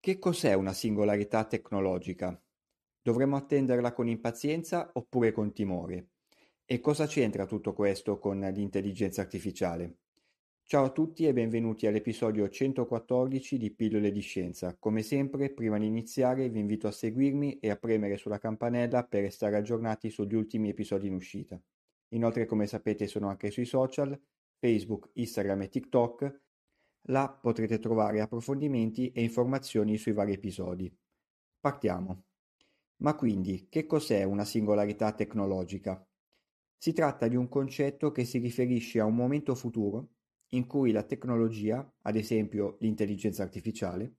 Che cos'è una singolarità tecnologica? Dovremmo attenderla con impazienza oppure con timore? E cosa c'entra tutto questo con l'intelligenza artificiale? Ciao a tutti e benvenuti all'episodio 114 di Pillole di Scienza. Come sempre, prima di iniziare vi invito a seguirmi e a premere sulla campanella per restare aggiornati sugli ultimi episodi in uscita. Inoltre, come sapete, sono anche sui social, Facebook, Instagram e TikTok. Là potrete trovare approfondimenti e informazioni sui vari episodi. Partiamo. Ma quindi, che cos'è una singolarità tecnologica? Si tratta di un concetto che si riferisce a un momento futuro in cui la tecnologia, ad esempio l'intelligenza artificiale,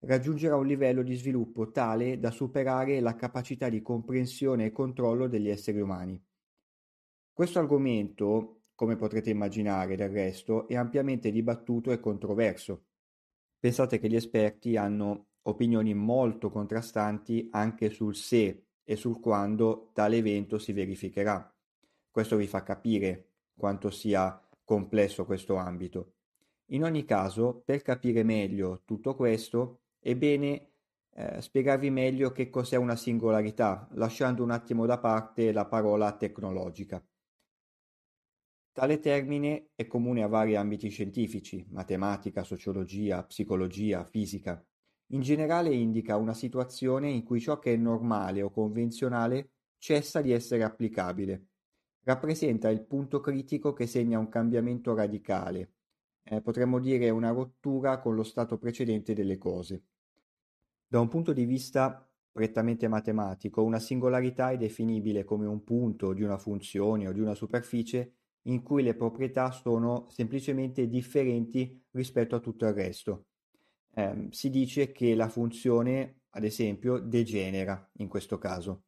raggiungerà un livello di sviluppo tale da superare la capacità di comprensione e controllo degli esseri umani. Questo argomento, come potrete immaginare del resto, è ampiamente dibattuto e controverso. Pensate che gli esperti hanno opinioni molto contrastanti anche sul se e sul quando tale evento si verificherà. Questo vi fa capire quanto sia complesso questo ambito. In ogni caso, per capire meglio tutto questo, è bene eh, spiegarvi meglio che cos'è una singolarità, lasciando un attimo da parte la parola tecnologica. Tale termine è comune a vari ambiti scientifici, matematica, sociologia, psicologia, fisica. In generale indica una situazione in cui ciò che è normale o convenzionale cessa di essere applicabile Rappresenta il punto critico che segna un cambiamento radicale, eh, potremmo dire una rottura con lo stato precedente delle cose. Da un punto di vista prettamente matematico, una singolarità è definibile come un punto di una funzione o di una superficie in cui le proprietà sono semplicemente differenti rispetto a tutto il resto. Eh, si dice che la funzione, ad esempio, degenera in questo caso.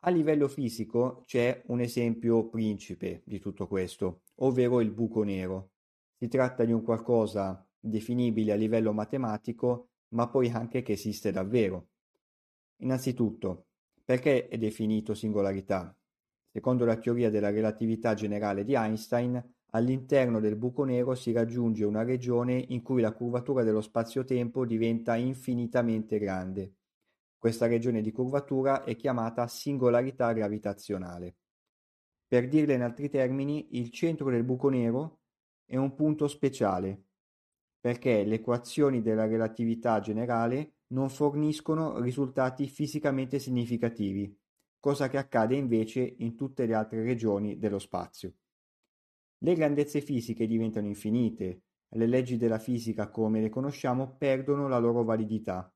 A livello fisico c'è un esempio principe di tutto questo, ovvero il buco nero. Si tratta di un qualcosa definibile a livello matematico, ma poi anche che esiste davvero. Innanzitutto, perché è definito singolarità? Secondo la teoria della relatività generale di Einstein, all'interno del buco nero si raggiunge una regione in cui la curvatura dello spazio-tempo diventa infinitamente grande. Questa regione di curvatura è chiamata singolarità gravitazionale. Per dirla in altri termini, il centro del buco nero è un punto speciale, perché le equazioni della relatività generale non forniscono risultati fisicamente significativi, cosa che accade invece in tutte le altre regioni dello spazio. Le grandezze fisiche diventano infinite, le leggi della fisica come le conosciamo perdono la loro validità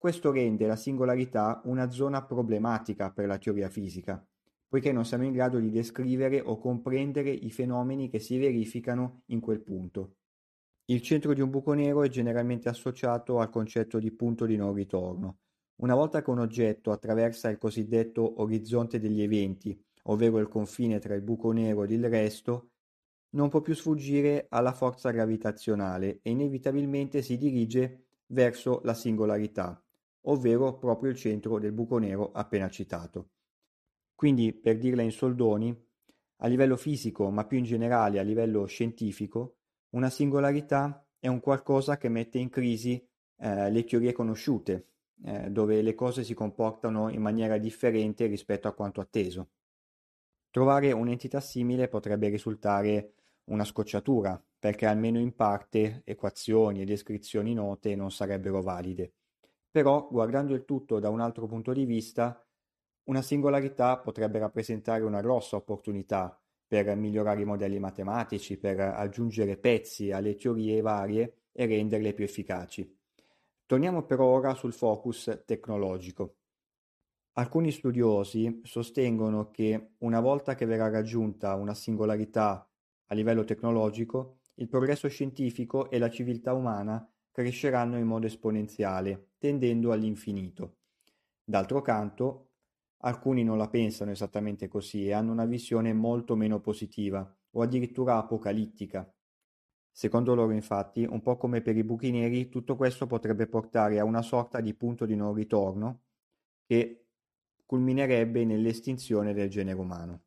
questo rende la singolarità una zona problematica per la teoria fisica, poiché non siamo in grado di descrivere o comprendere i fenomeni che si verificano in quel punto. Il centro di un buco nero è generalmente associato al concetto di punto di non ritorno. Una volta che un oggetto attraversa il cosiddetto orizzonte degli eventi, ovvero il confine tra il buco nero ed il resto, non può più sfuggire alla forza gravitazionale e inevitabilmente si dirige verso la singolarità, ovvero proprio il centro del buco nero appena citato. Quindi, per dirla in soldoni, a livello fisico, ma più in generale a livello scientifico, una singolarità è un qualcosa che mette in crisi eh, le teorie conosciute, eh, dove le cose si comportano in maniera differente rispetto a quanto atteso. Trovare un'entità simile potrebbe risultare una scocciatura, perché almeno in parte equazioni e descrizioni note non sarebbero valide. Però, guardando il tutto da un altro punto di vista, una singolarità potrebbe rappresentare una grossa opportunità per migliorare i modelli matematici, per aggiungere pezzi alle teorie varie e renderle più efficaci. Torniamo per ora sul focus tecnologico. Alcuni studiosi sostengono che una volta che verrà raggiunta una singolarità a livello tecnologico, il progresso scientifico e la civiltà umana cresceranno in modo esponenziale, tendendo all'infinito. D'altro canto, alcuni non la pensano esattamente così e hanno una visione molto meno positiva, o addirittura apocalittica. Secondo loro, infatti, un po' come per i buchi neri, tutto questo potrebbe portare a una sorta di punto di non ritorno che culminerebbe nell'estinzione del genere umano.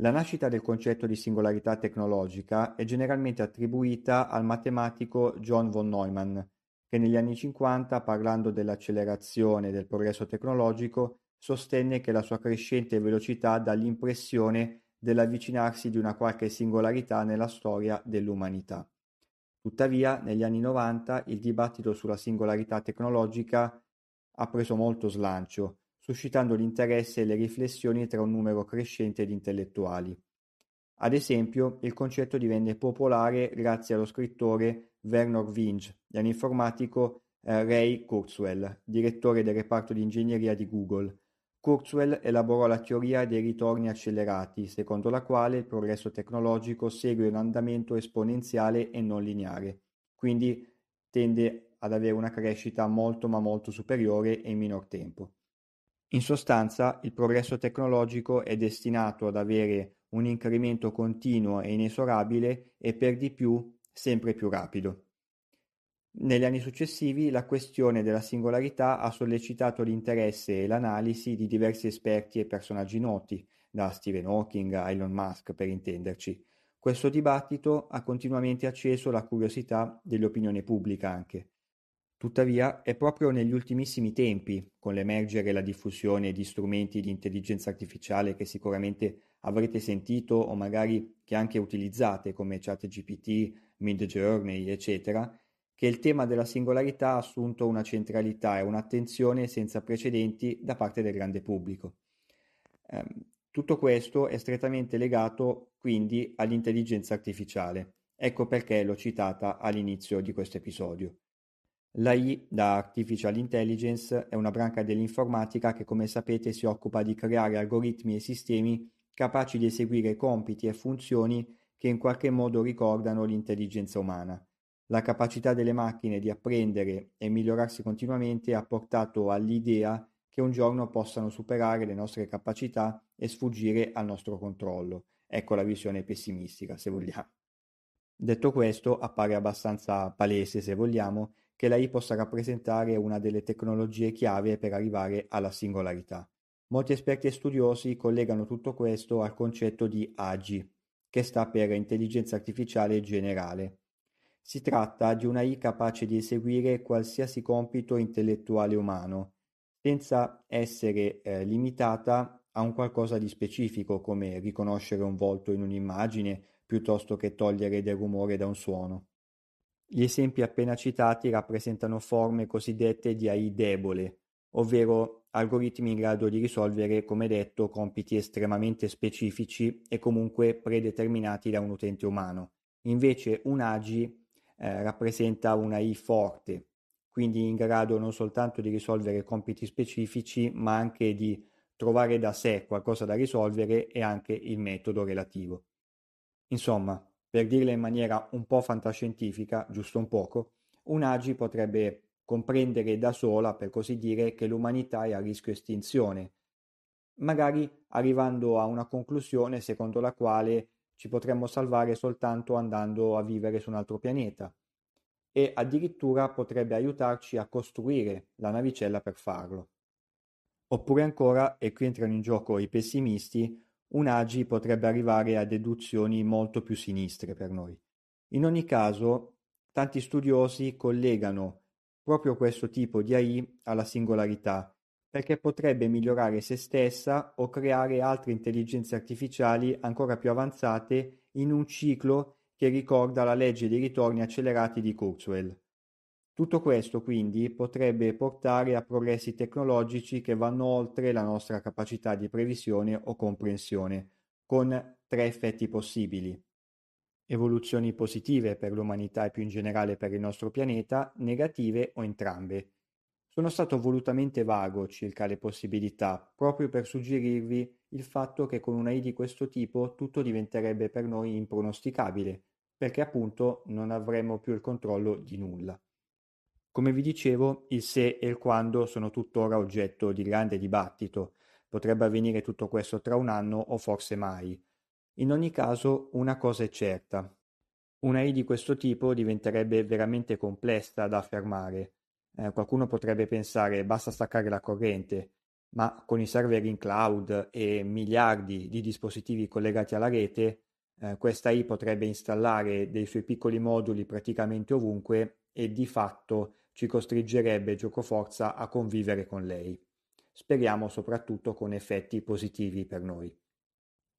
La nascita del concetto di singolarità tecnologica è generalmente attribuita al matematico John von Neumann, che negli anni cinquanta, parlando dell'accelerazione del progresso tecnologico, sostenne che la sua crescente velocità dà l'impressione dell'avvicinarsi di una qualche singolarità nella storia dell'umanità. Tuttavia, negli anni novanta il dibattito sulla singolarità tecnologica ha preso molto slancio, suscitando l'interesse e le riflessioni tra un numero crescente di intellettuali. Ad esempio, il concetto divenne popolare grazie allo scrittore Werner Winge e all'informatico eh, Ray Kurzweil, direttore del reparto di ingegneria di Google. Kurzweil elaborò la teoria dei ritorni accelerati, secondo la quale il progresso tecnologico segue un andamento esponenziale e non lineare, quindi tende ad avere una crescita molto ma molto superiore e in minor tempo. In sostanza, il progresso tecnologico è destinato ad avere un incremento continuo e inesorabile e per di più sempre più rapido. Negli anni successivi la questione della singolarità ha sollecitato l'interesse e l'analisi di diversi esperti e personaggi noti, da Stephen Hawking a Elon Musk per intenderci. Questo dibattito ha continuamente acceso la curiosità dell'opinione pubblica anche. Tuttavia è proprio negli ultimissimi tempi, con l'emergere e la diffusione di strumenti di intelligenza artificiale che sicuramente avrete sentito o magari che anche utilizzate come ChatGPT, Midjourney, eccetera, che il tema della singolarità ha assunto una centralità e un'attenzione senza precedenti da parte del grande pubblico. Eh, tutto questo è strettamente legato quindi all'intelligenza artificiale. Ecco perché l'ho citata all'inizio di questo episodio. L'AI, da Artificial Intelligence, è una branca dell'informatica che come sapete si occupa di creare algoritmi e sistemi capaci di eseguire compiti e funzioni che in qualche modo ricordano l'intelligenza umana. La capacità delle macchine di apprendere e migliorarsi continuamente ha portato all'idea che un giorno possano superare le nostre capacità e sfuggire al nostro controllo. Ecco la visione pessimistica, se vogliamo. Detto questo, appare abbastanza palese, se vogliamo, che l'AI possa rappresentare una delle tecnologie chiave per arrivare alla singolarità. Molti esperti e studiosi collegano tutto questo al concetto di AGI, che sta per intelligenza artificiale generale. Si tratta di un'AI capace di eseguire qualsiasi compito intellettuale umano, senza essere eh, limitata a un qualcosa di specifico come riconoscere un volto in un'immagine piuttosto che togliere del rumore da un suono. Gli esempi appena citati rappresentano forme cosiddette di AI debole, ovvero algoritmi in grado di risolvere, come detto, compiti estremamente specifici e comunque predeterminati da un utente umano. Invece un AGI eh, rappresenta una AI forte, quindi in grado non soltanto di risolvere compiti specifici, ma anche di trovare da sé qualcosa da risolvere e anche il metodo relativo. Insomma, per dirla in maniera un po' fantascientifica, giusto un poco, un'AGI potrebbe comprendere da sola, per così dire, che l'umanità è a rischio estinzione, magari arrivando a una conclusione secondo la quale ci potremmo salvare soltanto andando a vivere su un altro pianeta e addirittura potrebbe aiutarci a costruire la navicella per farlo. Oppure ancora, e qui entrano in gioco i pessimisti, un agi potrebbe arrivare a deduzioni molto più sinistre per noi. In ogni caso, tanti studiosi collegano proprio questo tipo di AI alla singolarità, perché potrebbe migliorare se stessa o creare altre intelligenze artificiali ancora più avanzate in un ciclo che ricorda la legge dei ritorni accelerati di Kurzweil. Tutto questo quindi potrebbe portare a progressi tecnologici che vanno oltre la nostra capacità di previsione o comprensione, con tre effetti possibili. Evoluzioni positive per l'umanità e più in generale per il nostro pianeta, negative o entrambe. Sono stato volutamente vago circa le possibilità, proprio per suggerirvi il fatto che con una I di questo tipo tutto diventerebbe per noi impronosticabile, perché appunto non avremmo più il controllo di nulla. Come vi dicevo, il se e il quando sono tuttora oggetto di grande dibattito. Potrebbe avvenire tutto questo tra un anno o forse mai. In ogni caso, una cosa è certa. Una I di questo tipo diventerebbe veramente complessa da affermare. Eh, qualcuno potrebbe pensare basta staccare la corrente, ma con i server in cloud e miliardi di dispositivi collegati alla rete, eh, questa I potrebbe installare dei suoi piccoli moduli praticamente ovunque e di fatto ci costringerebbe giocoforza a convivere con lei. Speriamo soprattutto con effetti positivi per noi.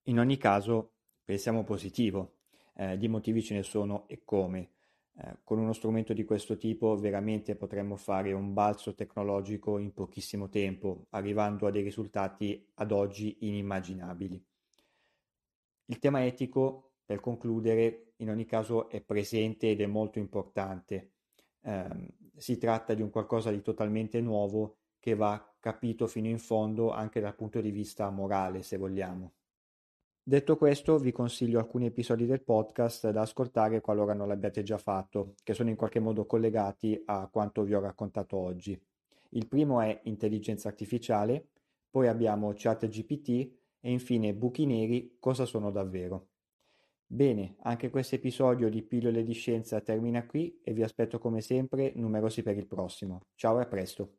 In ogni caso, pensiamo positivo. Eh, di motivi ce ne sono e come. Eh, con uno strumento di questo tipo veramente potremmo fare un balzo tecnologico in pochissimo tempo, arrivando a dei risultati ad oggi inimmaginabili. Il tema etico, per concludere, in ogni caso è presente ed è molto importante. Eh, si tratta di un qualcosa di totalmente nuovo che va capito fino in fondo anche dal punto di vista morale, se vogliamo. Detto questo, vi consiglio alcuni episodi del podcast da ascoltare qualora non l'abbiate già fatto, che sono in qualche modo collegati a quanto vi ho raccontato oggi. Il primo è intelligenza artificiale, poi abbiamo chat GPT e infine buchi neri, cosa sono davvero. Bene, anche questo episodio di Pillole di Scienza termina qui e vi aspetto come sempre numerosi per il prossimo. Ciao e a presto!